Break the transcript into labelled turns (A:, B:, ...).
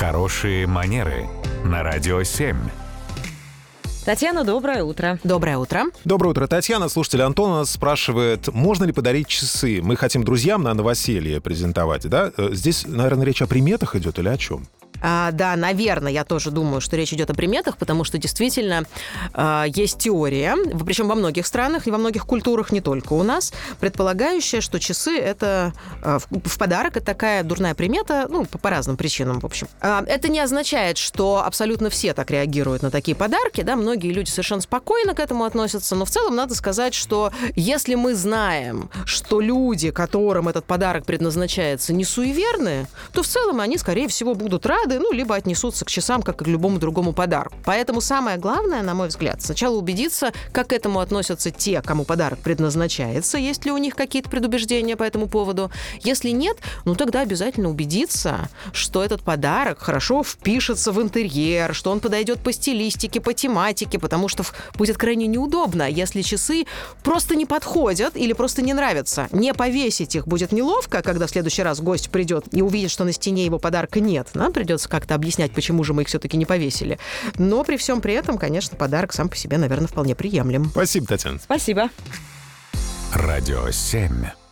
A: Хорошие манеры на радио 7.
B: Татьяна, доброе утро.
C: Доброе утро.
D: Доброе утро, Татьяна. Слушатель Антон нас спрашивает, можно ли подарить часы? Мы хотим друзьям на новоселье презентовать, да? Э, Здесь, наверное, речь о приметах идет или о чем?
C: А, да, наверное, я тоже думаю, что речь идет о приметах, потому что действительно а, есть теория, причем во многих странах и во многих культурах, не только у нас, предполагающая, что часы это а, в, в подарок это такая дурная примета, ну, по, по разным причинам, в общем. А, это не означает, что абсолютно все так реагируют на такие подарки, да, многие люди совершенно спокойно к этому относятся, но в целом надо сказать, что если мы знаем, что люди, которым этот подарок предназначается, не суеверны, то в целом они, скорее всего, будут рады, ну, либо отнесутся к часам, как и к любому другому подарку. Поэтому самое главное, на мой взгляд, сначала убедиться, как к этому относятся те, кому подарок предназначается, есть ли у них какие-то предубеждения по этому поводу. Если нет, ну тогда обязательно убедиться, что этот подарок хорошо впишется в интерьер, что он подойдет по стилистике, по тематике, потому что будет крайне неудобно, если часы просто не подходят или просто не нравятся. Не повесить их будет неловко, когда в следующий раз гость придет и увидит, что на стене его подарка нет. Нам придется как-то объяснять, почему же мы их все-таки не повесили. Но при всем при этом, конечно, подарок сам по себе, наверное, вполне приемлем.
D: Спасибо, Татьяна.
B: Спасибо.
A: Радио 7.